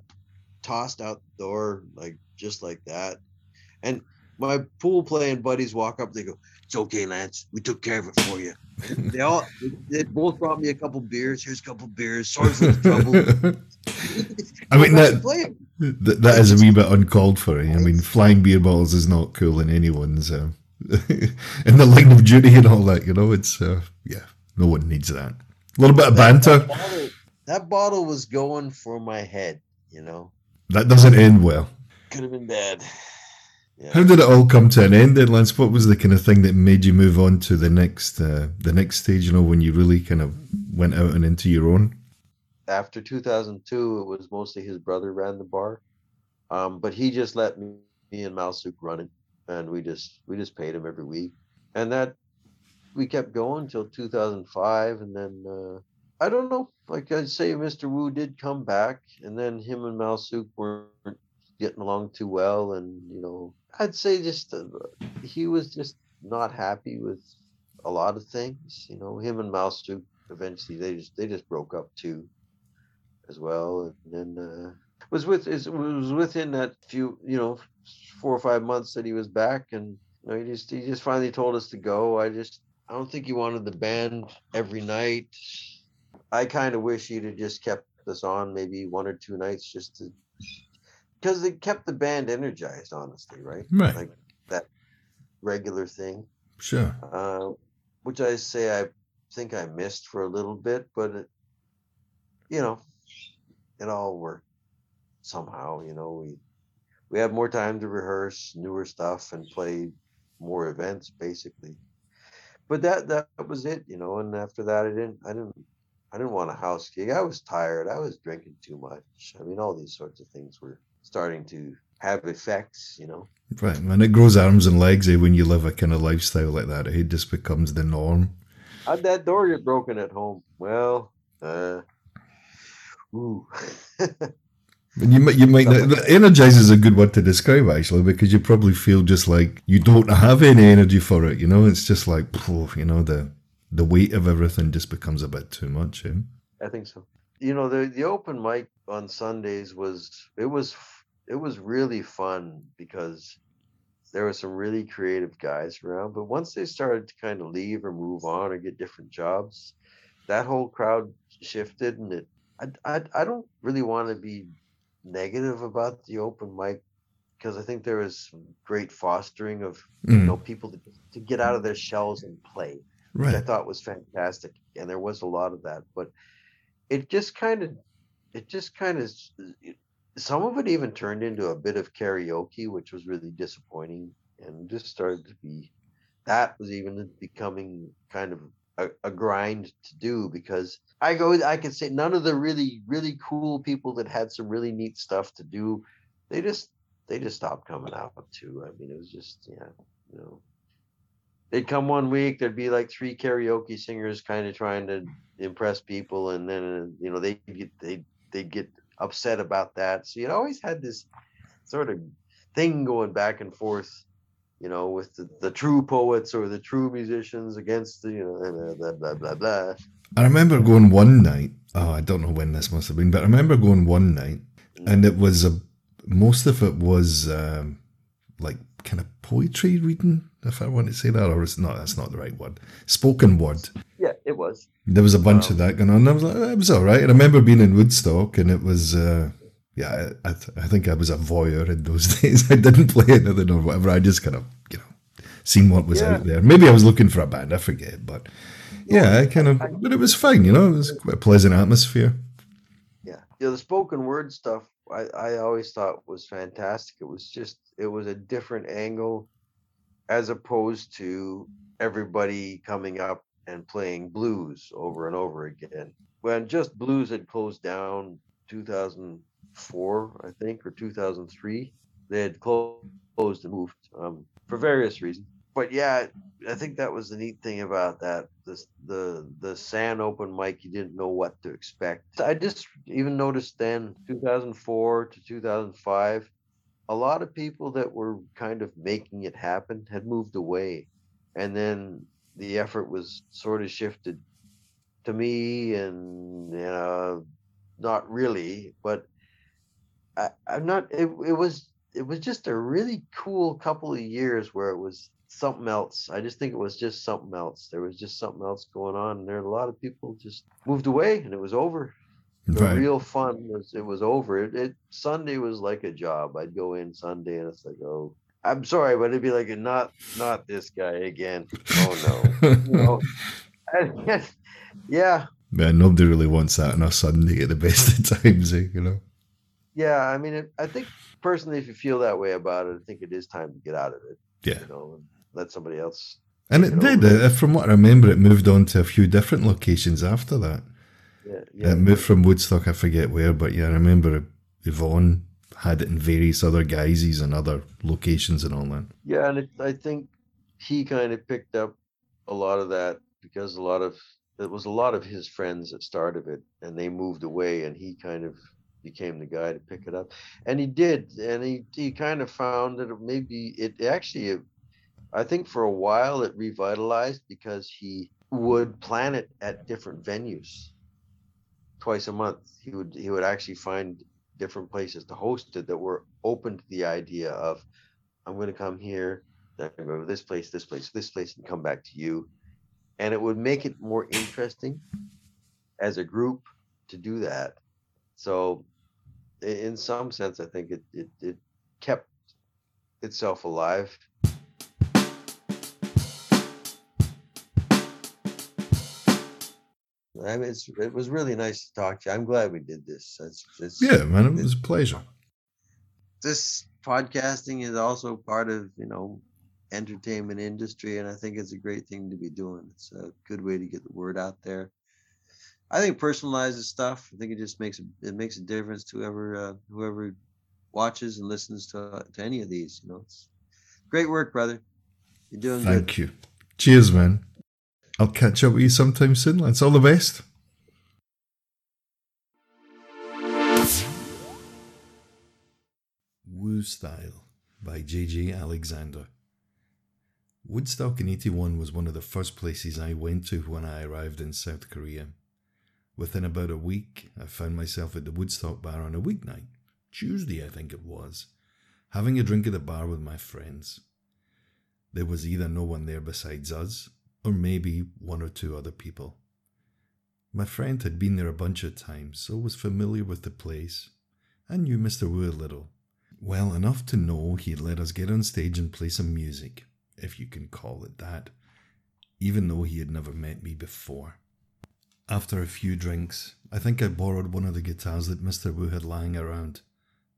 tossed out the door like just like that. And my pool playing buddies walk up. They go, "It's okay, Lance. We took care of it for you." they all they both brought me a couple beers. Here's a couple beers. Sorry for the trouble. [laughs] I mean that, that that is a wee bit uncalled for. I mean, flying beer bottles is not cool in anyone's uh, [laughs] in the line of duty and all that. You know, it's uh, yeah, no one needs that. A little bit of banter. That bottle, that bottle was going for my head. You know, that doesn't end well. Could have been bad. Yeah. How did it all come to an end then, Lance? What was the kind of thing that made you move on to the next uh, the next stage, you know, when you really kind of went out and into your own? After 2002, it was mostly his brother ran the bar. Um, but he just let me, me and Malsuk run it. And we just we just paid him every week. And that we kept going until 2005 and then uh, I don't know. Like I'd say, Mr. Wu did come back, and then him and Malsuk weren't getting along too well, and you know, I'd say just uh, he was just not happy with a lot of things. You know, him and Malsuk eventually they just they just broke up too, as well, and then uh, was with it was within that few you know four or five months that he was back, and you know, he just he just finally told us to go. I just I don't think he wanted the band every night. I kind of wish you'd have just kept us on maybe one or two nights just to because it kept the band energized, honestly, right? Right. Like that regular thing. Sure. Uh, which I say I think I missed for a little bit, but it, you know, it all worked somehow. You know, we we had more time to rehearse newer stuff and play more events, basically. But that that was it, you know. And after that, I didn't I didn't I didn't want a house gig. I was tired. I was drinking too much. I mean, all these sorts of things were starting to have effects, you know. Right, and it grows arms and legs eh, when you live a kind of lifestyle like that. It just becomes the norm. How'd that door get broken at home? Well, uh, ooh. [laughs] You might, you might not, energize is a good word to describe actually because you probably feel just like you don't have any energy for it. You know, it's just like, you know, the the weight of everything just becomes a bit too much. Eh? I think so. You know, the the open mic on Sundays was it was it was really fun because there were some really creative guys around. But once they started to kind of leave or move on or get different jobs, that whole crowd shifted, and it. I I, I don't really want to be negative about the open mic because I think there was great fostering of mm. you know people to, to get out of their shells and play, right. I thought was fantastic, and there was a lot of that. But it just kind of, it just kind of, some of it even turned into a bit of karaoke, which was really disappointing, and just started to be. That was even becoming kind of a, a, grind to do because I go I could say none of the really really cool people that had some really neat stuff to do they just they just stopped coming out too. I mean, it was just yeah, you know, they'd come one week, there'd be like three karaoke singers kind of trying to impress people, and then you know they get they they get upset about that. So you'd always had this sort of thing going back and forth, you know, with the, the true poets or the true musicians against the you know blah blah blah blah. I remember going one night. Oh, I don't know when this must have been, but I remember going one night, mm. and it was a most of it was um, like kind of poetry reading, if I want to say that, or it's not. That's not the right word. Spoken word. Yeah, it was. There was a bunch um, of that going on. I was like, it was all right. I remember being in Woodstock, and it was. Uh, yeah, I, th- I, think I was a voyeur in those [laughs] days. I didn't play anything or whatever. I just kind of, you know, seen what was yeah. out there. Maybe I was looking for a band. I forget, but yeah, I kind of. But it was fine. You know, it was quite a pleasant atmosphere. Yeah, yeah. The spoken word stuff I, I always thought was fantastic. It was just it was a different angle as opposed to everybody coming up and playing blues over and over again. When just blues had closed down 2004, I think, or 2003, they had closed and moved um, for various reasons but yeah, I think that was the neat thing about that. This the the San open mic, you didn't know what to expect. I just even noticed then, 2004 to 2005, a lot of people that were kind of making it happen had moved away, and then the effort was sort of shifted to me, and you know, not really, but I, I'm not. It, it was it was just a really cool couple of years where it was something else. I just think it was just something else. There was just something else going on, and there a lot of people just moved away, and it was over. The right. real fun was it was over. It, it, Sunday was like a job. I'd go in Sunday, and it's like, oh, I'm sorry, but it'd be like, not not this guy again. Oh no. And, [laughs] [laughs] yeah. Man, nobody really wants that on a Sunday at the best of times, eh, you know. Yeah, I mean, it, I think personally, if you feel that way about it, I think it is time to get out of it. Yeah. You know, let somebody else. And it did. Uh, from what I remember, it moved on to a few different locations after that. Yeah, yeah. Uh, it moved from Woodstock, I forget where, but yeah, I remember Yvonne had it in various other guises and other locations and all that. Yeah, and it, I think he kind of picked up a lot of that because a lot of it was a lot of his friends that started it, and they moved away, and he kind of became the guy to pick it up, and he did, and he he kind of found that maybe it actually I think for a while it revitalized because he would plan it at different venues twice a month. He would he would actually find different places to host it that were open to the idea of I'm going to come here, then I'm going to go to this place, this place, this place, and come back to you. And it would make it more interesting as a group to do that. So, in some sense, I think it it, it kept itself alive I mean, it was really nice to talk to you. I'm glad we did this. It's, it's, yeah, man, it was a pleasure. This podcasting is also part of you know entertainment industry, and I think it's a great thing to be doing. It's a good way to get the word out there. I think personalizes stuff. I think it just makes it makes a difference to whoever uh, whoever watches and listens to to any of these. You know, it's great work, brother. You're doing Thank good. you. Cheers, man. I'll catch up with you sometime soon, lads. All the best. Woo Style by J.J. Alexander. Woodstock in 81 was one of the first places I went to when I arrived in South Korea. Within about a week, I found myself at the Woodstock bar on a weeknight, Tuesday I think it was, having a drink at the bar with my friends. There was either no one there besides us, or maybe one or two other people. My friend had been there a bunch of times, so was familiar with the place, and knew Mr. Wu a little. Well enough to know he'd let us get on stage and play some music, if you can call it that, even though he had never met me before. After a few drinks, I think I borrowed one of the guitars that Mr. Wu had lying around,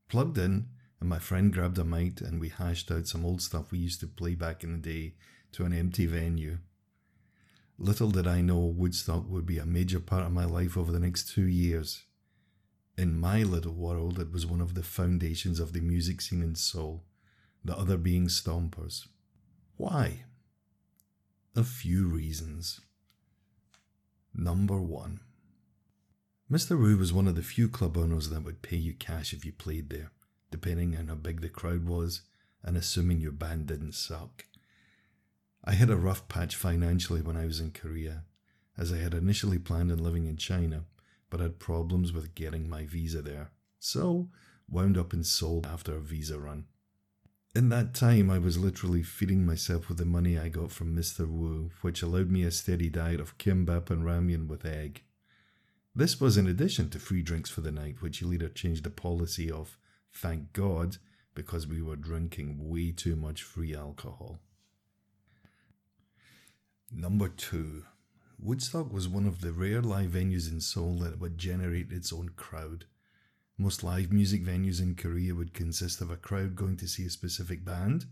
plugged in, and my friend grabbed a mic and we hashed out some old stuff we used to play back in the day to an empty venue. Little did I know Woodstock would be a major part of my life over the next two years. In my little world, it was one of the foundations of the music scene in Seoul, the other being Stompers. Why? A few reasons. Number one. Mr. Wu was one of the few club owners that would pay you cash if you played there, depending on how big the crowd was and assuming your band didn't suck. I had a rough patch financially when I was in Korea, as I had initially planned on living in China, but had problems with getting my visa there, so wound up in Seoul after a visa run. In that time, I was literally feeding myself with the money I got from Mr. Wu, which allowed me a steady diet of kimbap and ramyun with egg. This was in addition to free drinks for the night, which he later changed the policy of, thank God, because we were drinking way too much free alcohol. Number two, Woodstock was one of the rare live venues in Seoul that would generate its own crowd. Most live music venues in Korea would consist of a crowd going to see a specific band,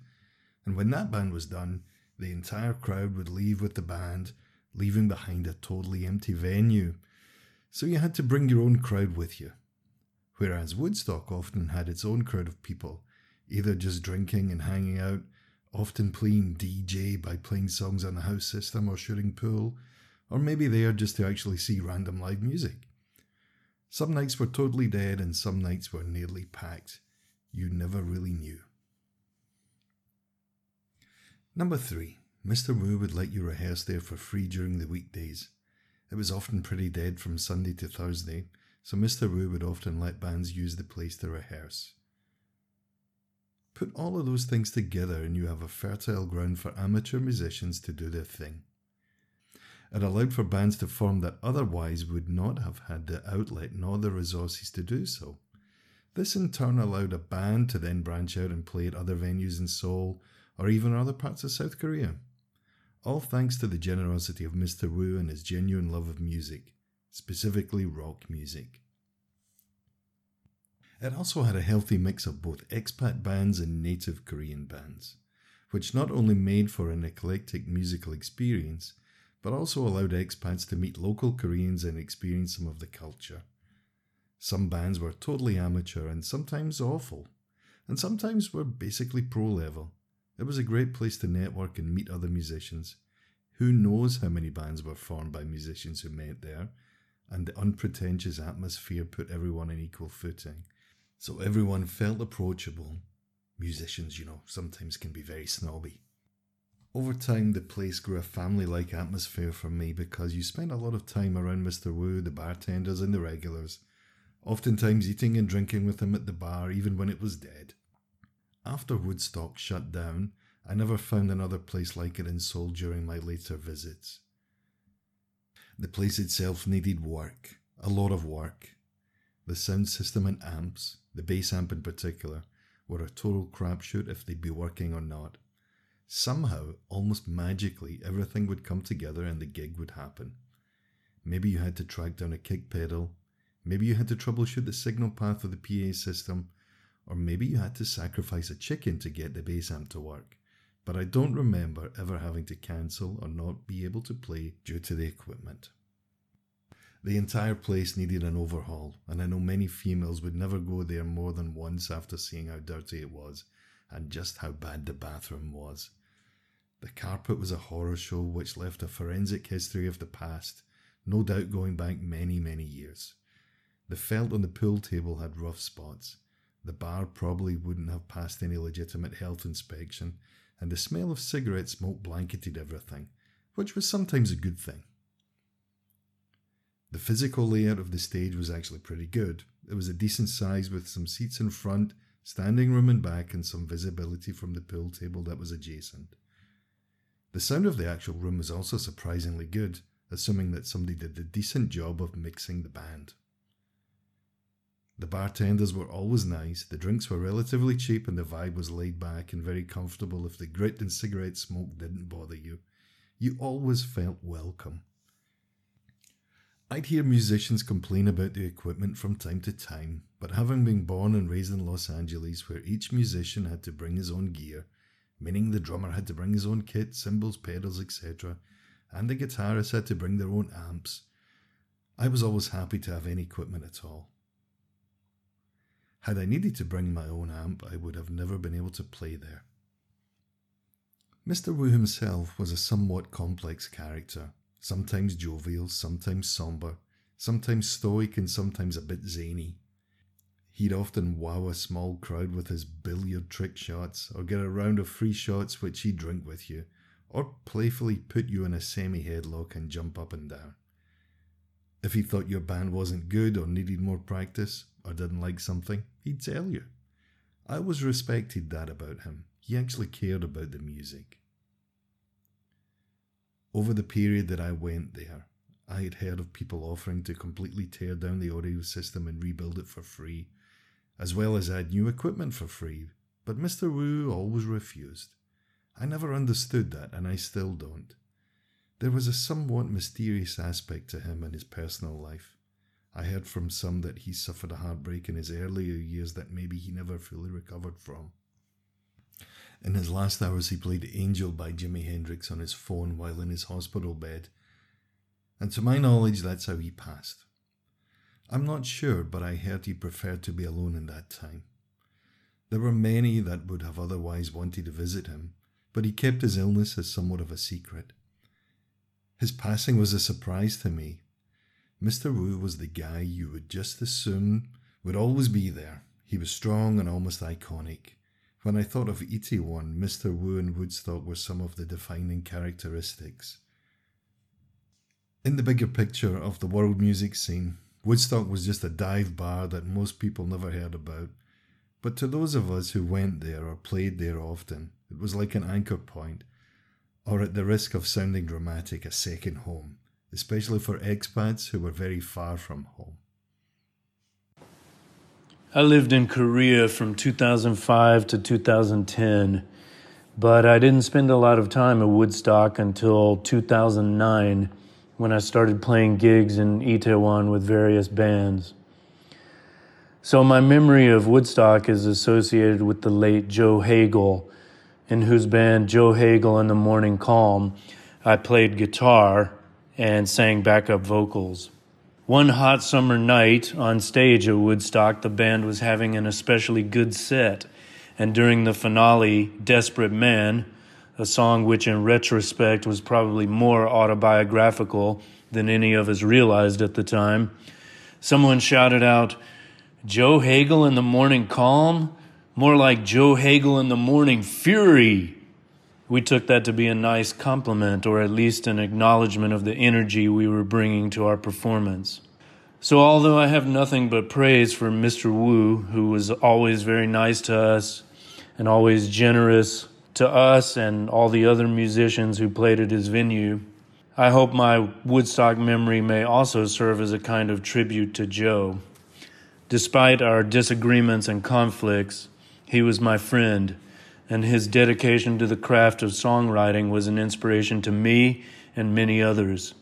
and when that band was done, the entire crowd would leave with the band, leaving behind a totally empty venue. So you had to bring your own crowd with you. Whereas Woodstock often had its own crowd of people, either just drinking and hanging out often playing DJ by playing songs on the house system or shooting pool, or maybe there just to actually see random live music. Some nights were totally dead and some nights were nearly packed. You never really knew. Number three, Mr. Wu would let you rehearse there for free during the weekdays. It was often pretty dead from Sunday to Thursday, so Mr. Wu would often let bands use the place to rehearse. Put all of those things together and you have a fertile ground for amateur musicians to do their thing. It allowed for bands to form that otherwise would not have had the outlet nor the resources to do so. This in turn allowed a band to then branch out and play at other venues in Seoul or even other parts of South Korea. All thanks to the generosity of Mr. Wu and his genuine love of music, specifically rock music. It also had a healthy mix of both expat bands and native Korean bands, which not only made for an eclectic musical experience, but also allowed expats to meet local Koreans and experience some of the culture. Some bands were totally amateur and sometimes awful, and sometimes were basically pro level. It was a great place to network and meet other musicians. Who knows how many bands were formed by musicians who met there, and the unpretentious atmosphere put everyone on equal footing so everyone felt approachable. Musicians, you know, sometimes can be very snobby. Over time, the place grew a family like atmosphere for me because you spent a lot of time around Mr. Wu, the bartenders, and the regulars, oftentimes eating and drinking with him at the bar even when it was dead. After Woodstock shut down, I never found another place like it in Seoul during my later visits. The place itself needed work, a lot of work. The sound system and amps, the bass amp in particular, were a total crapshoot if they'd be working or not. Somehow, almost magically, everything would come together and the gig would happen. Maybe you had to track down a kick pedal, maybe you had to troubleshoot the signal path of the PA system, or maybe you had to sacrifice a chicken to get the bass amp to work. But I don't remember ever having to cancel or not be able to play due to the equipment. The entire place needed an overhaul, and I know many females would never go there more than once after seeing how dirty it was and just how bad the bathroom was. The carpet was a horror show which left a forensic history of the past, no doubt going back many, many years. The felt on the pool table had rough spots. The bar probably wouldn't have passed any legitimate health inspection, and the smell of cigarette smoke blanketed everything, which was sometimes a good thing. The physical layout of the stage was actually pretty good. It was a decent size with some seats in front, standing room in back, and some visibility from the pool table that was adjacent. The sound of the actual room was also surprisingly good, assuming that somebody did a decent job of mixing the band. The bartenders were always nice, the drinks were relatively cheap, and the vibe was laid back and very comfortable if the grit and cigarette smoke didn't bother you. You always felt welcome. I'd hear musicians complain about the equipment from time to time, but having been born and raised in Los Angeles, where each musician had to bring his own gear, meaning the drummer had to bring his own kit, cymbals, pedals, etc., and the guitarists had to bring their own amps, I was always happy to have any equipment at all. Had I needed to bring my own amp, I would have never been able to play there. Mr. Wu himself was a somewhat complex character, sometimes jovial, sometimes somber, sometimes stoic, and sometimes a bit zany. He'd often wow a small crowd with his billiard trick shots, or get a round of free shots which he'd drink with you, or playfully put you in a semi headlock and jump up and down. If he thought your band wasn't good or needed more practice, or didn't like something, he'd tell you. I always respected that about him. He actually cared about the music. Over the period that I went there, I had heard of people offering to completely tear down the audio system and rebuild it for free, as well as add new equipment for free, but Mr. Wu always refused. I never understood that, and I still don't. There was a somewhat mysterious aspect to him in his personal life. I heard from some that he suffered a heartbreak in his earlier years that maybe he never fully recovered from. In his last hours, he played Angel by Jimi Hendrix on his phone while in his hospital bed, and to my knowledge, that's how he passed. I'm not sure, but I heard he preferred to be alone in that time. There were many that would have otherwise wanted to visit him, but he kept his illness as somewhat of a secret. His passing was a surprise to me, Mr. Wu was the guy you would just assume would always be there. He was strong and almost iconic. When I thought of Itaewon, Mr. Wu and Woodstock were some of the defining characteristics. In the bigger picture of the world music scene, Woodstock was just a dive bar that most people never heard about. But to those of us who went there or played there often, it was like an anchor point, or at the risk of sounding dramatic, a second home especially for expats who were very far from home. I lived in Korea from 2005 to 2010, but I didn't spend a lot of time at Woodstock until 2009 when I started playing gigs in Itaewon with various bands. So my memory of Woodstock is associated with the late Joe Hagel, in whose band Joe Hagel and the Morning Calm I played guitar and sang backup vocals. One hot summer night on stage at Woodstock, the band was having an especially good set, and during the finale, Desperate Man, a song which in retrospect was probably more autobiographical than any of us realized at the time, someone shouted out, Joe Hagel in the Morning Calm? More like Joe Hagel in the Morning Fury we took that to be a nice compliment or at least an acknowledgement of the energy we were bringing to our performance. So, although I have nothing but praise for Mr. Wu, who was always very nice to us and always generous to us and all the other musicians who played at his venue, I hope my Woodstock memory may also serve as a kind of tribute to Joe. Despite our disagreements and conflicts, he was my friend and his dedication to the craft of songwriting was an inspiration to me and many others.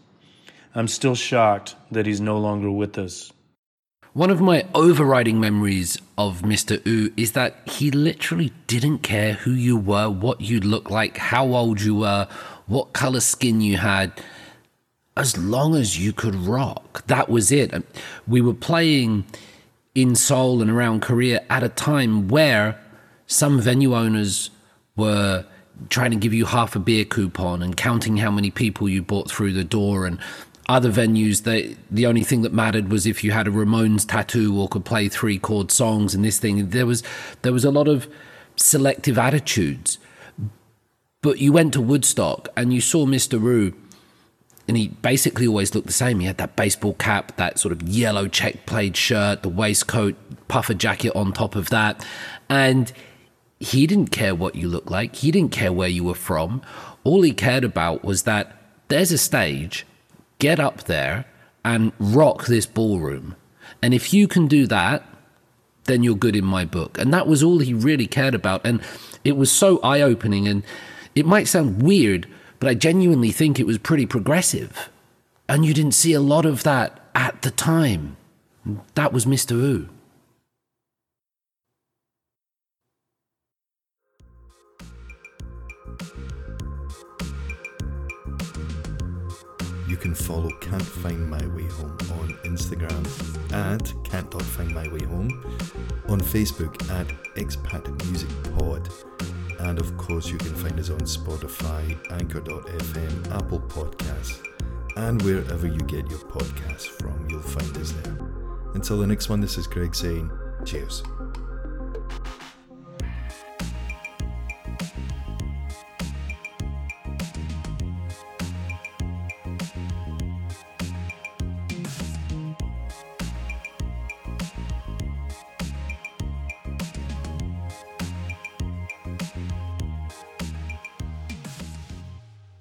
I'm still shocked that he's no longer with us. One of my overriding memories of Mr. Wu is that he literally didn't care who you were, what you looked like, how old you were, what color skin you had. As long as you could rock, that was it. We were playing in Seoul and around Korea at a time where some venue owners were trying to give you half a beer coupon and counting how many people you brought through the door and other venues they the only thing that mattered was if you had a Ramones tattoo or could play three chord songs and this thing there was there was a lot of selective attitudes but you went to Woodstock and you saw Mr. Wu and he basically always looked the same. He had that baseball cap, that sort of yellow check plaid shirt, the waistcoat, puffer jacket on top of that. And he didn't care what you looked like. He didn't care where you were from. All he cared about was that there's a stage, get up there and rock this ballroom. And if you can do that, then you're good in my book. And that was all he really cared about. And it was so eye opening. And it might sound weird, but I genuinely think it was pretty progressive. And you didn't see a lot of that at the time. That was Mr. U. can follow Can't Find My Way Home on Instagram at can't.findmywayhome, on Facebook at Expat Music Pod, and of course you can find us on Spotify, Anchor.fm, Apple Podcasts, and wherever you get your podcasts from, you'll find us there. Until the next one, this is Craig saying cheers.